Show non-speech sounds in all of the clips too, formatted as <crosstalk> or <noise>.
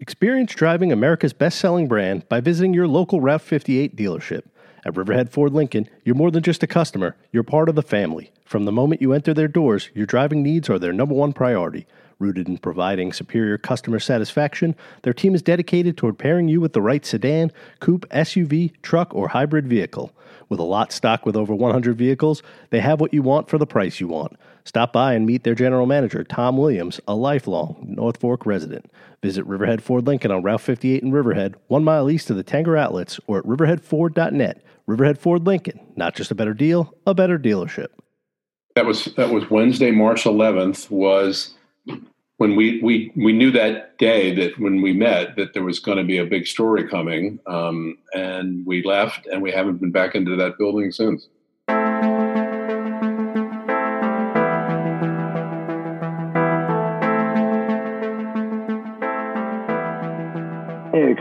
Experience driving America's best selling brand by visiting your local Route 58 dealership. At Riverhead Ford Lincoln, you're more than just a customer, you're part of the family. From the moment you enter their doors, your driving needs are their number one priority. Rooted in providing superior customer satisfaction, their team is dedicated toward pairing you with the right sedan, coupe, SUV, truck, or hybrid vehicle. With a lot stocked with over 100 vehicles, they have what you want for the price you want. Stop by and meet their general manager, Tom Williams, a lifelong North Fork resident. Visit Riverhead Ford Lincoln on Route 58 in Riverhead, one mile east of the Tanger outlets, or at riverheadford.net. Riverhead Ford Lincoln, not just a better deal, a better dealership. That was that was Wednesday, March 11th. Was when we we we knew that day that when we met that there was going to be a big story coming, um, and we left, and we haven't been back into that building since.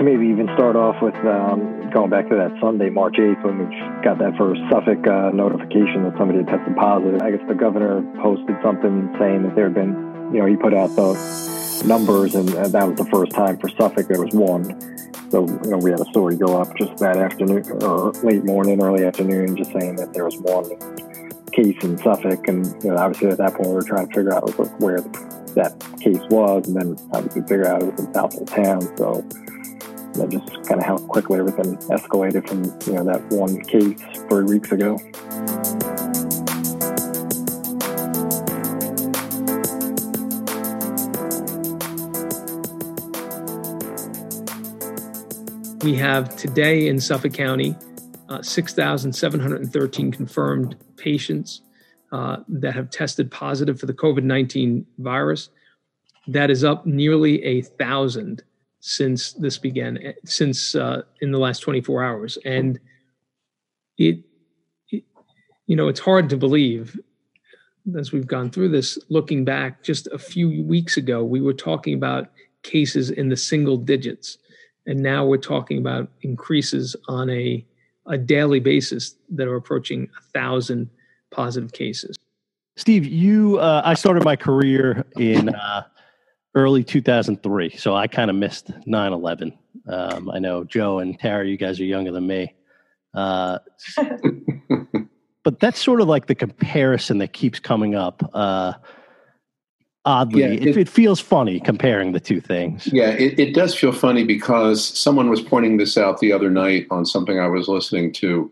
Maybe even start off with um, going back to that Sunday, March 8th, when we got that first Suffolk uh, notification that somebody had tested positive. I guess the governor posted something saying that there had been you know, he put out the numbers, and, that was the first time for Suffolk there was one. So, you know, we had a story go up just that afternoon or late morning, early afternoon, just saying that there was one case in Suffolk. And, you know, obviously at that point we were trying to figure out where that case was, and then obviously figure out it was in Southold town. So, that just kind of how quickly everything escalated from, you know, that one case three weeks ago. We have today in Suffolk County uh, 6,713 confirmed patients uh, that have tested positive for the COVID 19 virus. That is up nearly a thousand since this began, eh, since uh, in the last 24 hours. And it, it, you know, it's hard to believe as we've gone through this, looking back just a few weeks ago, we were talking about cases in the single digits and now we're talking about increases on a, a daily basis that are approaching a thousand positive cases. Steve, you, uh, I started my career in uh, early 2003, so I kind of missed 9 11. Um, I know Joe and Tara, you guys are younger than me. Uh, <laughs> but that's sort of like the comparison that keeps coming up. Uh, oddly. Yeah, it, it, feels funny comparing the two things. Yeah, it, it, does feel funny because someone was pointing this out the other night on something I was listening to.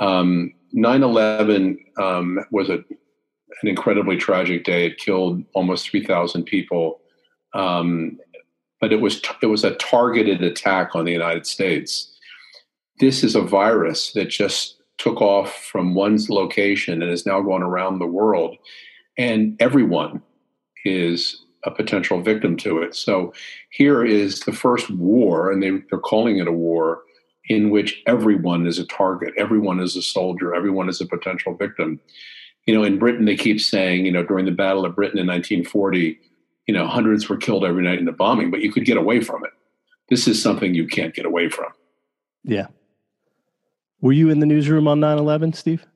Um, 9-11 um, was a, an incredibly tragic day. It killed almost 3,000 people. Um, but it was, it was a targeted attack on the United States. This is a virus that just took off from one location and is now going around the world. And everyone is a potential victim to it. So here is the first war, and they, they're calling it a war, in which everyone is a target, everyone is a soldier, everyone is a potential victim. You know, in Britain, they keep saying, you know, during the Battle of Britain in 1940, you know, hundreds were killed every night in the bombing, but you could get away from it. This is something you can't get away from. Yeah. Were you in the newsroom on 9 11, Steve?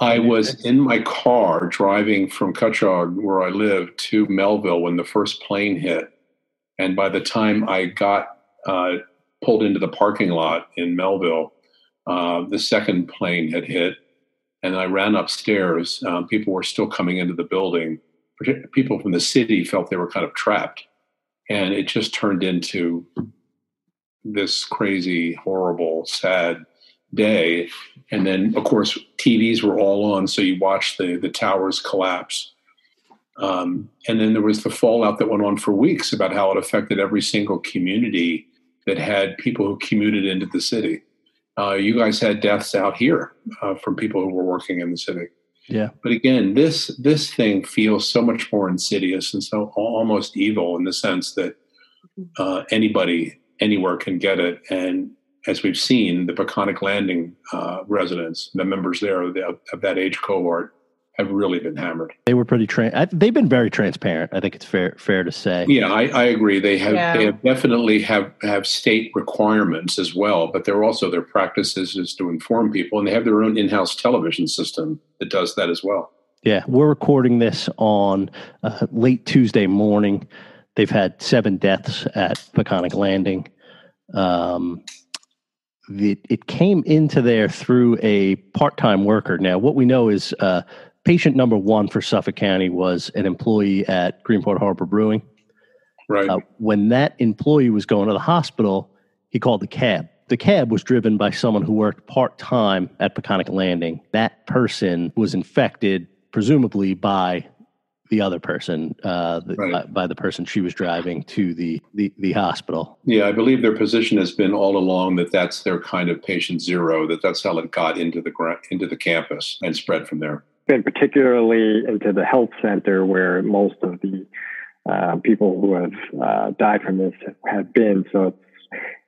I was in my car driving from Cutchogue, where I live, to Melville when the first plane hit. And by the time I got uh, pulled into the parking lot in Melville, uh, the second plane had hit. And I ran upstairs. Uh, people were still coming into the building. People from the city felt they were kind of trapped. And it just turned into this crazy, horrible, sad day. And then, of course, TVs were all on, so you watched the the towers collapse. Um, and then there was the fallout that went on for weeks about how it affected every single community that had people who commuted into the city. Uh, you guys had deaths out here uh, from people who were working in the city. Yeah. But again, this this thing feels so much more insidious and so almost evil in the sense that uh, anybody anywhere can get it, and as we've seen, the Peconic Landing uh, residents, the members there of, the, of, that age cohort, have really been hammered. They were pretty. Tra- they've been very transparent. I think it's fair fair to say. Yeah, I, I agree. They have yeah. they have definitely have have state requirements as well, but they're also their practices is to inform people, and they have their own in house television system that does that as well. Yeah, we're recording this on uh, late Tuesday morning. They've had seven deaths at Peconic Landing. Um, it, it came into there through a part time worker. Now, what we know is uh, patient number one for Suffolk County was an employee at Greenport Harbor Brewing. Right. Uh, when that employee was going to the hospital, he called the cab. The cab was driven by someone who worked part time at Peconic Landing. That person was infected, presumably by the other person, uh, the, right. by, by, the person she was driving to the, the, the hospital. Yeah, I believe their position has been all along that that's their kind of patient zero. That that's how it got into the into the campus and spread from there. And particularly into the health center where most of the uh, people who have uh, died from this have been. So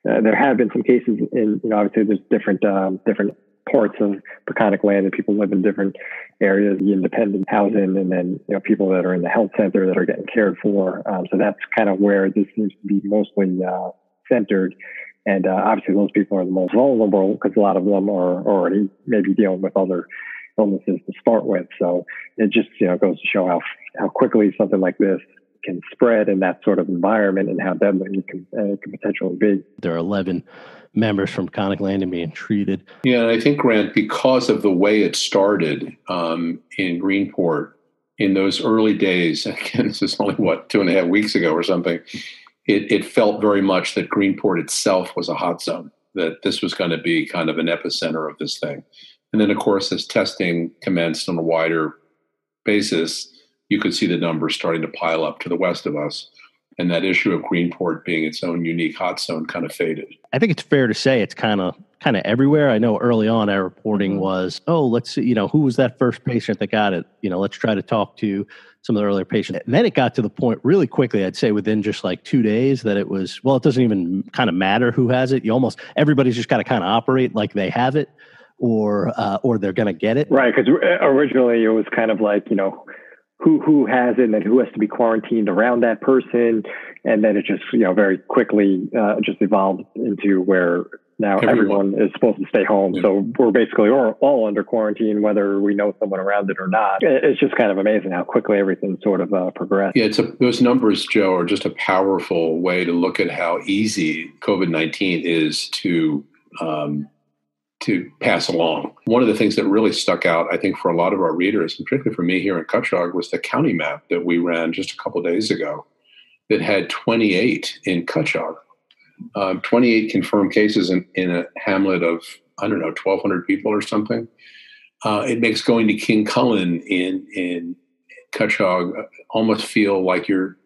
uh, there have been some cases in, you know, obviously there's different um, different parts of Peconic land and people live in different areas, the independent housing, and then you know people that are in the health center that are getting cared for. Um, so that's kind of where this seems to be mostly uh, centered. And uh, obviously, those people are the most vulnerable because a lot of them are already maybe dealing with other illnesses to start with. So it just you know goes to show how how quickly something like this can spread in that sort of environment and how deadly it can, uh, can potentially be. There are 11 members from Peconic Landing being treated. Yeah, and I think, Grant, because of the way it started um, in Greenport in those early days, <laughs> again, this is only what, two and a half weeks ago or something, it, it felt very much that Greenport itself was a hot zone, that this was going to be kind of an epicenter of this thing. And then, of course, as testing commenced on a wider basis, you could see the numbers starting to pile up to the west of us and that issue of Greenport being its own unique hot zone kind of faded. I think it's fair to say it's kind of kind of everywhere. I know early on our reporting mm-hmm. was, oh, let's see, you know, who was that first patient that got it? You know, let's try to talk to some of the earlier patients. And then it got to the point really quickly, I'd say within just like two days that it was, well, it doesn't even kind of matter who has it. You almost everybody's just got to kind of operate like they have it or uh, or they're going to get it. Right, because originally it was kind of like, you know, who who has it and then who has to be quarantined around that person and then it just you know very quickly uh, just evolved into where now everyone, everyone is supposed to stay home yeah. so we're basically all, all, under quarantine whether we know someone around it or not it's just kind of amazing how quickly everything sort of uh, progressed yeah it's a, those numbers joe are just a powerful way to look at how easy covid-19 is to um, to pass along. One of the things that really stuck out, I think, for a lot of our readers, and particularly for me here in Cutchogue, was the county map that we ran just a couple days ago that had 28 in Cutchogue, um, 28 confirmed cases in, in, a hamlet of, I don't know, 1,200 people or something. Uh, it makes going to King Kullen in, in Cutchogue almost feel like you're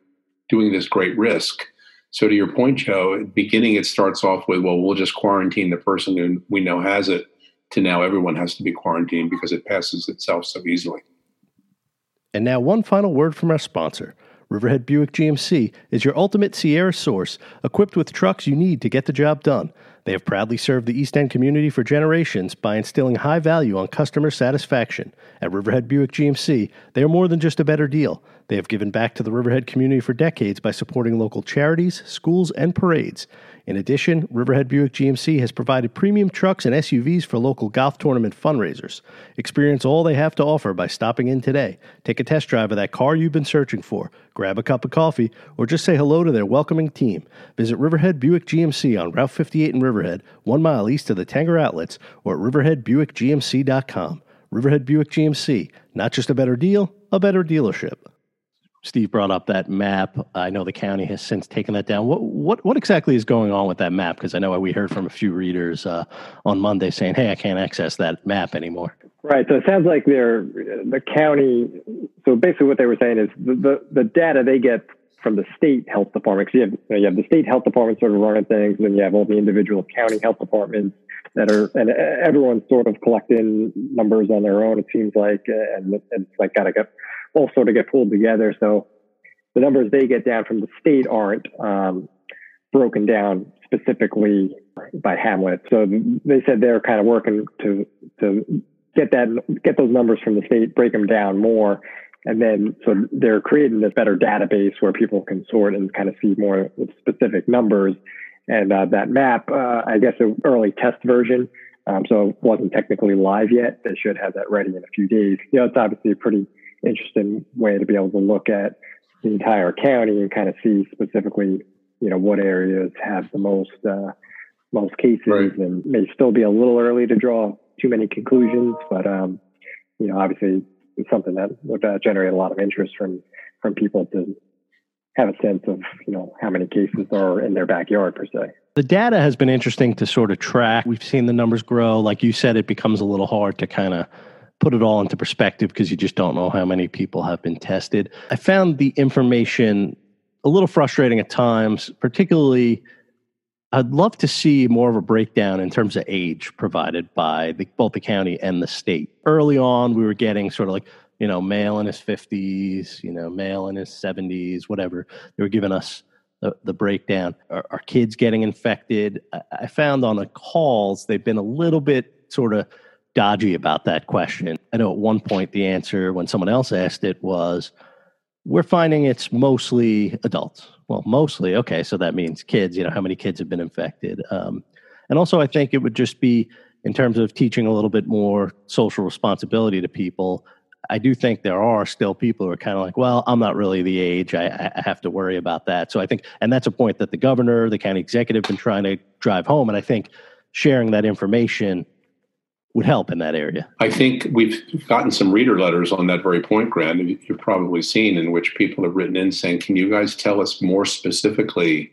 doing this great risk so to your point, Joe, beginning it starts off with, well, we'll just quarantine the person who we know has it, to now everyone has to be quarantined because it passes itself so easily. And now, one final word from our sponsor. Riverhead Buick GMC is your ultimate Sierra source, equipped with trucks you need to get the job done. They have proudly served the East End community for generations by instilling high value on customer satisfaction. At Riverhead Buick GMC, they are more than just a better deal. They have given back to the Riverhead community for decades by supporting local charities, schools, and parades. In addition, Riverhead Buick GMC has provided premium trucks and SUVs for local golf tournament fundraisers. Experience all they have to offer by stopping in today. Take a test drive of that car you've been searching for, grab a cup of coffee, or just say hello to their welcoming team. Visit Riverhead Buick GMC on Route 58 in Riverhead, one mile east of the Tanger outlets, or at riverheadbuickgmc.com. Riverhead Buick GMC, not just a better deal, a better dealership. Steve brought up that map. I know the county has since taken that down. What what what exactly is going on with that map? Because I know we heard from a few readers uh, on Monday saying, "Hey, I can't access that map anymore." Right. So it sounds like they're the county. So basically, what they were saying is the the, the data they get from the state health department. You have you have the state health department sort of running things, and then you have all the individual county health departments that are, and everyone's sort of collecting numbers on their own. It seems like, and it's like got to get all sort of get pulled together. So the numbers they get down from the state aren't um, broken down specifically by Hamlet. So they said they're kind of working to to get that get those numbers from the state, break them down more, and then so they're creating this better database where people can sort and kind of see more specific numbers. And uh, that map, uh, I guess, an early test version. Um, so it wasn't technically live yet. They should have that ready in a few days. You know, it's obviously a pretty interesting way to be able to look at the entire county and kind of see specifically, you know, what areas have the most uh, most cases, right. and may still be a little early to draw too many conclusions, but um, you know, obviously, it's something that would uh, generate a lot of interest from from people to have a sense of you know how many cases are in their backyard per se. The data has been interesting to sort of track. We've seen the numbers grow. Like you said, it becomes a little hard to kind of put it all into perspective because you just don't know how many people have been tested. I found the information a little frustrating at times, particularly. I'd love to see more of a breakdown in terms of age provided by the, both the county and the state. Early on, we were getting sort of like, you know, male in his 50s, you know, male in his 70s, whatever. They were giving us the, the breakdown. Are, are kids getting infected? I, I found on the calls, they've been a little bit sort of dodgy about that question. I know at one point the answer, when someone else asked it, was we're finding it's mostly adults. Well, mostly, okay, so that means kids, you know, how many kids have been infected. Um, and also, I think it would just be in terms of teaching a little bit more social responsibility to people. I do think there are still people who are kind of like, well, I'm not really the age. I, I, have to worry about that. So I think, and that's a point that the governor, the county executive, been trying to drive home. And I think sharing that information would help in that area. I think we've gotten some reader letters on that very point, Grant. You've probably seen in which people have written in saying, "Can you guys tell us more specifically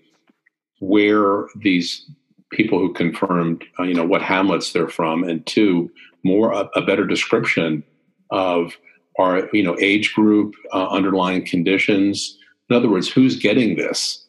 where these people who confirmed, uh, you know, what hamlets they're from, and two, more a, a better description of our, you know, age group, uh, underlying conditions. In other words, who's getting this?"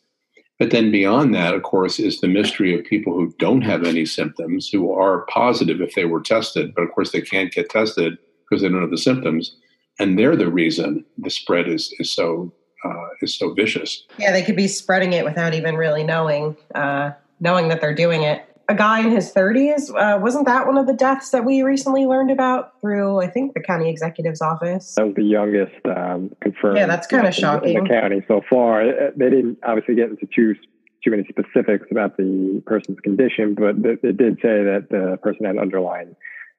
But then beyond that, of course, is the mystery of people who don't have any symptoms, who are positive if they were tested, but of course they can't get tested because they don't have the symptoms, and they're the reason the spread is is so uh, is so vicious. Yeah, they could be spreading it without even really knowing uh, knowing that they're doing it a guy in his 30s. Uh, wasn't that one of the deaths that we recently learned about through, I think, the county executive's office? That was the youngest um, confirmed. Yeah, that's kind of shocking. In the county so far. Uh, they didn't obviously get into too, too many specifics about the person's condition, but it did say that the person had underlying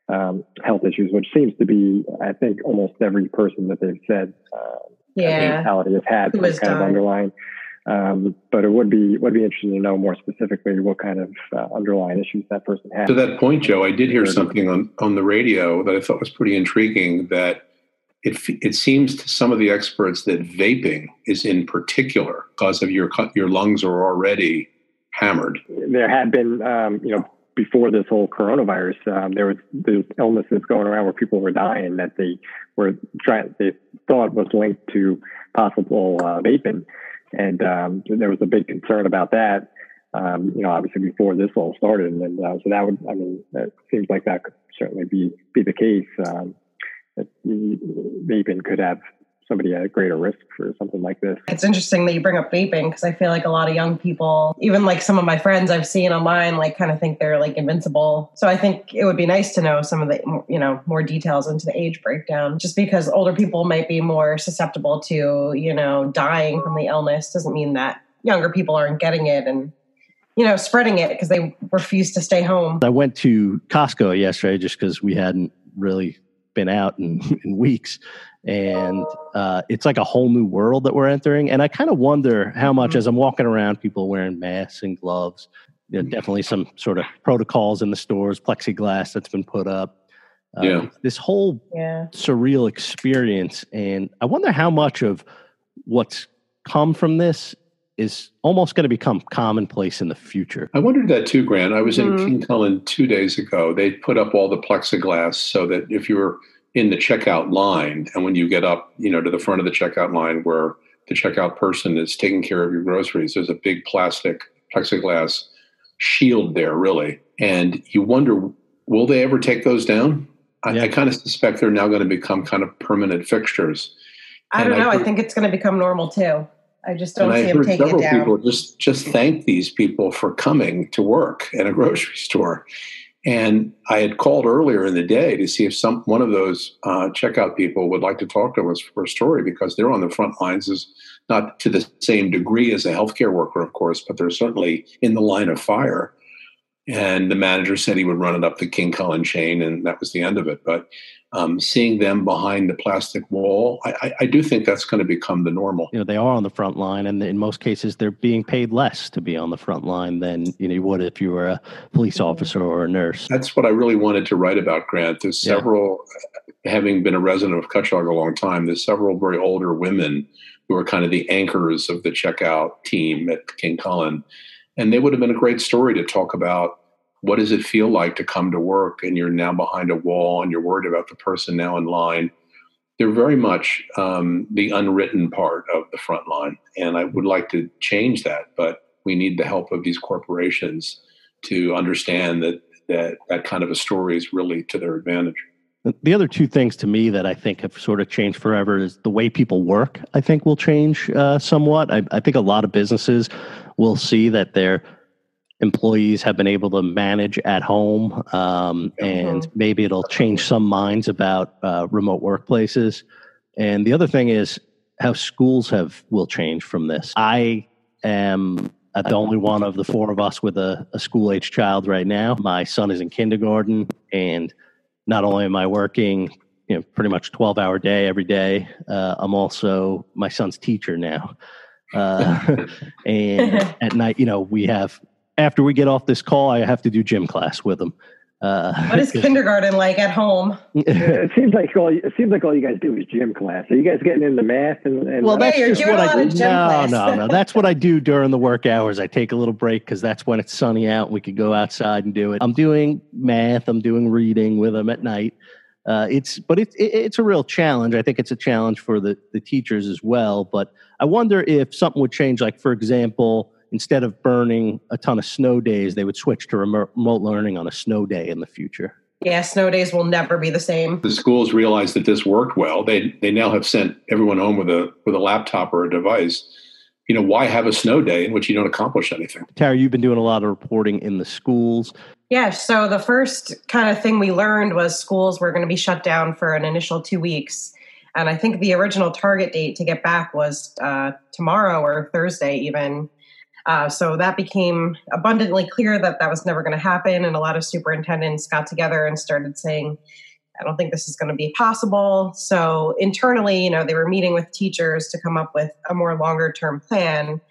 um, health issues, which seems to be, I think, almost every person that they've said uh, yeah. mentality has had some kind of underlying um, but it would be would be interesting to know more specifically what kind of uh, underlying issues that person had. To that point, Joe, I did hear something on, on the radio that I thought was pretty intriguing. That it it seems to some of the experts that vaping is in particular because of your your lungs are already hammered. There had been, um, you know, before this whole coronavirus, um, there was illnesses going around where people were dying that they were trying they thought was linked to possible uh, vaping and um, there was a big concern about that. Um, you know, obviously before this all started, and uh, so that would, I mean, it seems like that could certainly be be the case. Um, that vaping could have somebody at greater risk for something like this. It's interesting that you bring up vaping because I feel like a lot of young people, even like some of my friends I've seen online, like kind of think they're like invincible. So I think it would be nice to know some of the, you know, more details into the age breakdown just because older people might be more susceptible to, you know, dying from the illness doesn't mean that younger people aren't getting it and you know, spreading it because they refuse to stay home. I went to Costco yesterday just because we hadn't really been out in, <laughs> in weeks and uh, it's like a whole new world that we're entering. And I kind of wonder how much, mm-hmm. as I'm walking around, people wearing masks and gloves. You know, definitely some sort of protocols in the stores, plexiglass that's been put up. Um, yeah. This whole yeah. surreal experience, and I wonder how much of what's come from this is almost going to become commonplace in the future. I wondered that too, Grant. I was mm-hmm. in King Kullen two days ago. They put up all the plexiglass so that if you were in the checkout line. And when you get up, you know, to the front of the checkout line where the checkout person is taking care of your groceries, there's a big plastic plexiglass shield there, really. And you wonder, will they ever take those down? I, I kind of suspect they're now going to become kind of permanent fixtures. I don't know. I, heard, I think it's going to become normal too. I just don't see them taking it down. People just just thank these people for coming to work at a grocery <laughs> store and I had called earlier in the day to see if some one of those uh, checkout people would like to talk to us for a story because they're on the front lines, as not to the same degree as a healthcare worker, of course, but they're certainly in the line of fire. And the manager said he would run it up the King Kullen chain, and that was the end of it. But um, seeing them behind the plastic wall, I, I, I do think that's going to become the normal. You know, they are on the front line, and in most cases, they're being paid less to be on the front line than you know you would if you were a police officer or a nurse. That's what I really wanted to write about, Grant. There's several, yeah. having been a resident of Cutchogue a long time, there's several very older women who are kind of the anchors of the checkout team at King Kullen, and they would have been a great story to talk about what does it feel like to come to work and you're now behind a wall and you're worried about the person now in line they're very much um, the unwritten part of the front line and i would like to change that but we need the help of these corporations to understand that that that kind of a story is really to their advantage the other two things to me that I think have sort of changed forever is the way people work. I think will change uh, somewhat. I, I think a lot of businesses will see that they're employees have been able to manage at home, um, and mm-hmm. maybe it'll change some minds about uh, remote workplaces. And the other thing is how schools have will change from this. I am the only one of the four of us with a, a school age child right now. My son is in kindergarten, and not only am I working, you know, pretty much twelve hour day every day, uh, I'm also my son's teacher now. Uh, <laughs> and <laughs> at night, you know, we have after we get off this call, I have to do gym class with them. Uh, what is <laughs> kindergarten like at home? <laughs> it seems like all it seems like all you guys do is gym class. Are you guys getting into math and? and well, that's just what I do. No, no, no. <laughs> That's what I do during the work hours. I take a little break because that's when it's sunny out. and We could go outside and do it. I'm doing math. I'm doing reading with them at night. Uh, it's but it's it, it's a real challenge. I think it's a challenge for the the teachers as well. But I wonder if something would change. Like for example instead of burning a ton of snow days, they would switch to remote learning on a snow day in the future. Yeah, snow days will never be the same. The schools realized that this worked well. They they now have sent everyone home with a with a laptop or a device. You know, why have a snow day in which you don't accomplish anything? Tara, you've been doing a lot of reporting in the schools. Yeah, so the first kind of thing we learned was schools were going to be shut down for an initial two weeks. And I think the original target date to get back was uh, tomorrow or Thursday, even. Uh, so that became abundantly clear that that was never going to happen. And a lot of superintendents got together and started saying, I don't think this is going to be possible. So internally, you know, they were meeting with teachers to come up with a more longer term plan,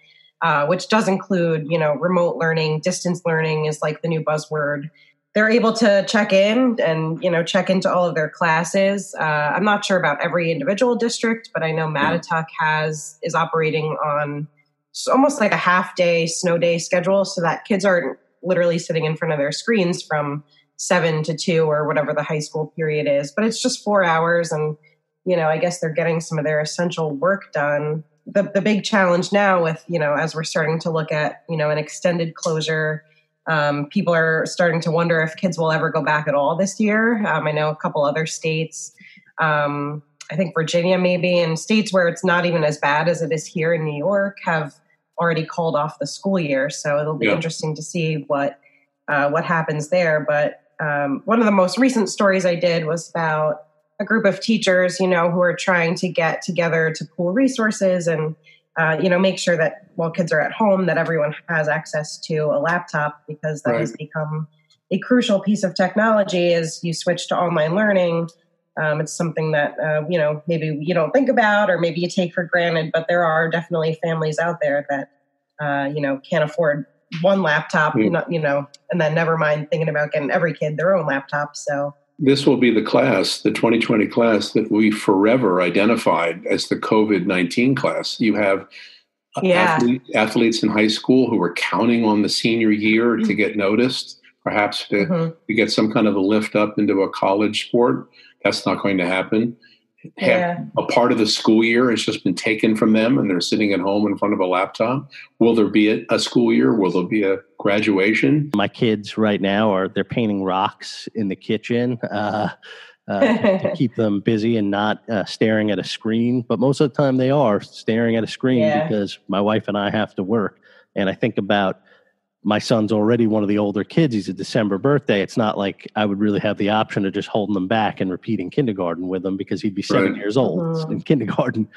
uh, which does include, you know, remote learning, distance learning is like the new buzzword. They're able to check in and you know check into all of their classes. Uh, I'm not sure about every individual district, but I know Mattituck has is operating on almost like a half day snow day schedule so that kids aren't literally sitting in front of their screens from seven to two or whatever the high school period is but it's just four hours and you know i guess they're getting some of their essential work done. The, the big challenge now with you know as we're starting to look at you know an extended closure um, people are starting to wonder if kids will ever go back at all this year. Um, i know a couple other states um, i think virginia maybe and states where it's not even as bad as it is here in new york have already called off the school year. So it'll be yeah. interesting to see what uh, what happens there. But um, one of the most recent stories I did was about a group of teachers, you know, who are trying to get together to pool resources and uh, you know make sure that while kids are at home, that everyone has access to a laptop because that right. has become a crucial piece of technology as you switch to online learning. Um, it's something that uh, you know maybe you don't think about or maybe you take for granted, but there are definitely families out there that uh, you know can't afford one laptop, mm. not, you know, and then never mind thinking about getting every kid their own laptop. So this will be the class, the 2020 class that we forever identified as the COVID 19 class. You have yeah. athlete, athletes in high school who are counting on the senior year mm-hmm. to get noticed, perhaps to, mm-hmm. to get some kind of a lift up into a college sport. That's not going to happen. Yeah. A part of the school year has just been taken from them and they're sitting at home in front of a laptop. Will there be a, a school year? Will there be a graduation? My kids right now are they're painting rocks in the kitchen. Uh, uh, to <laughs> keep them busy and not uh, staring at a screen. But most of the time, they are staring at a screen yeah. because my wife and I have to work. And I think about my son's already one of the older kids. He's a December birthday. It's not like I would really have the option of just holding them back and repeating kindergarten with them because he'd be seven right. years old mm-hmm. in kindergarten.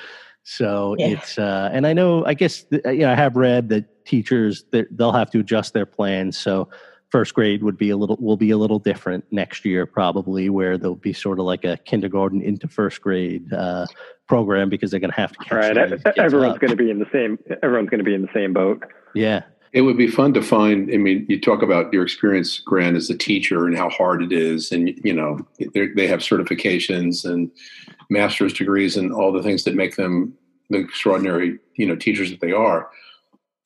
So yeah. it's, uh, and I know, I guess, you know, I have read that teachers, that they'll have to adjust their plans. So first grade would be a little will be a little different next year probably where there'll be sort of like a kindergarten into first grade uh, program because they're going to have to catch right everyone's going to be in the same everyone's going to be in the same boat yeah it would be fun to find i mean you talk about your experience grant as a teacher and how hard it is and you know they have certifications and master's degrees and all the things that make them the extraordinary you know teachers that they are.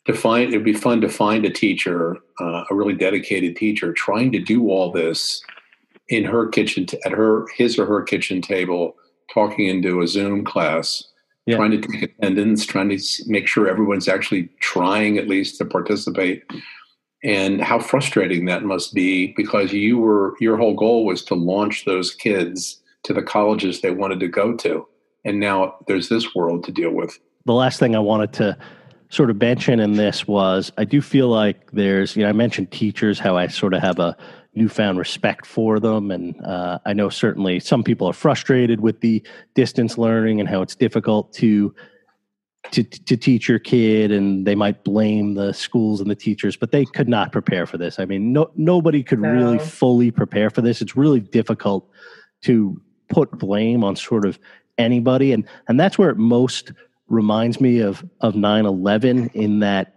To find it'd be fun to find a teacher, uh, a really dedicated teacher, trying to do all this in her kitchen t- at her his or her kitchen table, talking into a Zoom class, yeah. trying to take attendance, trying to make sure everyone's actually trying at least to participate. And how frustrating that must be because you were your whole goal was to launch those kids to the colleges they wanted to go to. And now there's this world to deal with. The last thing I wanted to sort of mention in this was I do feel like there's, you know, I mentioned teachers, how I sort of have a newfound respect for them. And uh, I know certainly some people are frustrated with the distance learning and how it's difficult to. To, to teach your kid and they might blame the schools and the teachers but they could not prepare for this i mean no, nobody could no. really fully prepare for this it's really difficult to put blame on sort of anybody and and that's where it most reminds me of of 9-11 in that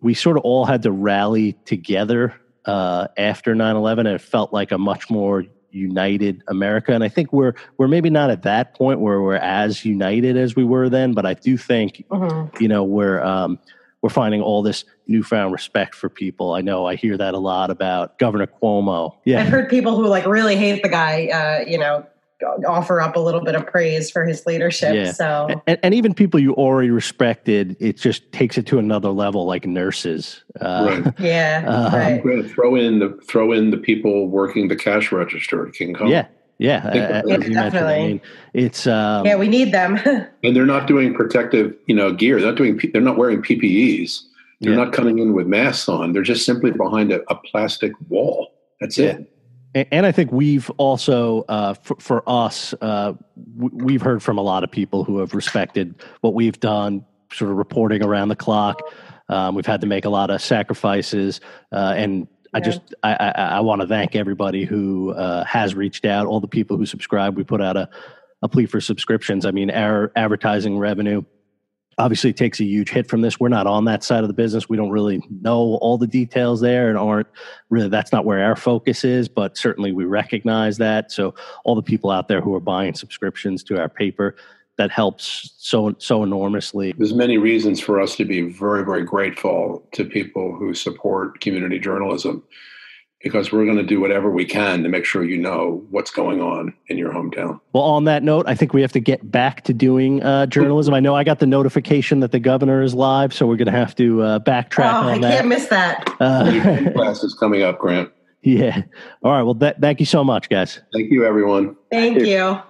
we sort of all had to rally together uh, after 9-11 and it felt like a much more united america and i think we're we're maybe not at that point where we're as united as we were then but i do think mm-hmm. you know we're um, we're finding all this newfound respect for people. I know I hear that a lot about Governor Cuomo. Yeah, I've heard people who like really hate the guy. Uh, you know, offer up a little bit of praise for his leadership. Yeah. So, and, and, even people you already respected, it just takes it to another level, like nurses. Uh, right. <laughs> Yeah. Uh, right. Throw in the throw in the people working the cash register at King Kong. Yeah. Yeah, uh, yeah definitely. I mean, it's um, yeah, we need them. <laughs> and they're not doing protective, you know, gear. They're not doing. They're not wearing PPEs. They're yeah. not coming in with masks on. They're just simply behind a, a plastic wall. That's yeah. it and I think we've also, uh, for, for, us, uh, we've heard from a lot of people who have respected what we've done, sort of reporting around the clock. Um, we've had to make a lot of sacrifices, uh, and I just I, I, I want to thank everybody who uh, has reached out, all the people who subscribe. We put out a, a plea for subscriptions. I mean, our advertising revenue obviously takes a huge hit from this. We're not on that side of the business. We don't really know all the details there and aren't really, that's not where our focus is, but certainly we recognize that. So all the people out there who are buying subscriptions to our paper, that helps so so enormously. There's many reasons for us to be very very grateful to people who support community journalism because we're going to do whatever we can to make sure you know what's going on in your hometown. Well, on that note, I think we have to get back to doing uh, journalism. I know I got the notification that the governor is live, so we're going to have to uh, backtrack oh, on I that. I can't miss that. Uh, <laughs> class is coming up, Grant. Yeah. All right. Well, th- thank you so much, guys. Thank you, everyone. Thank you.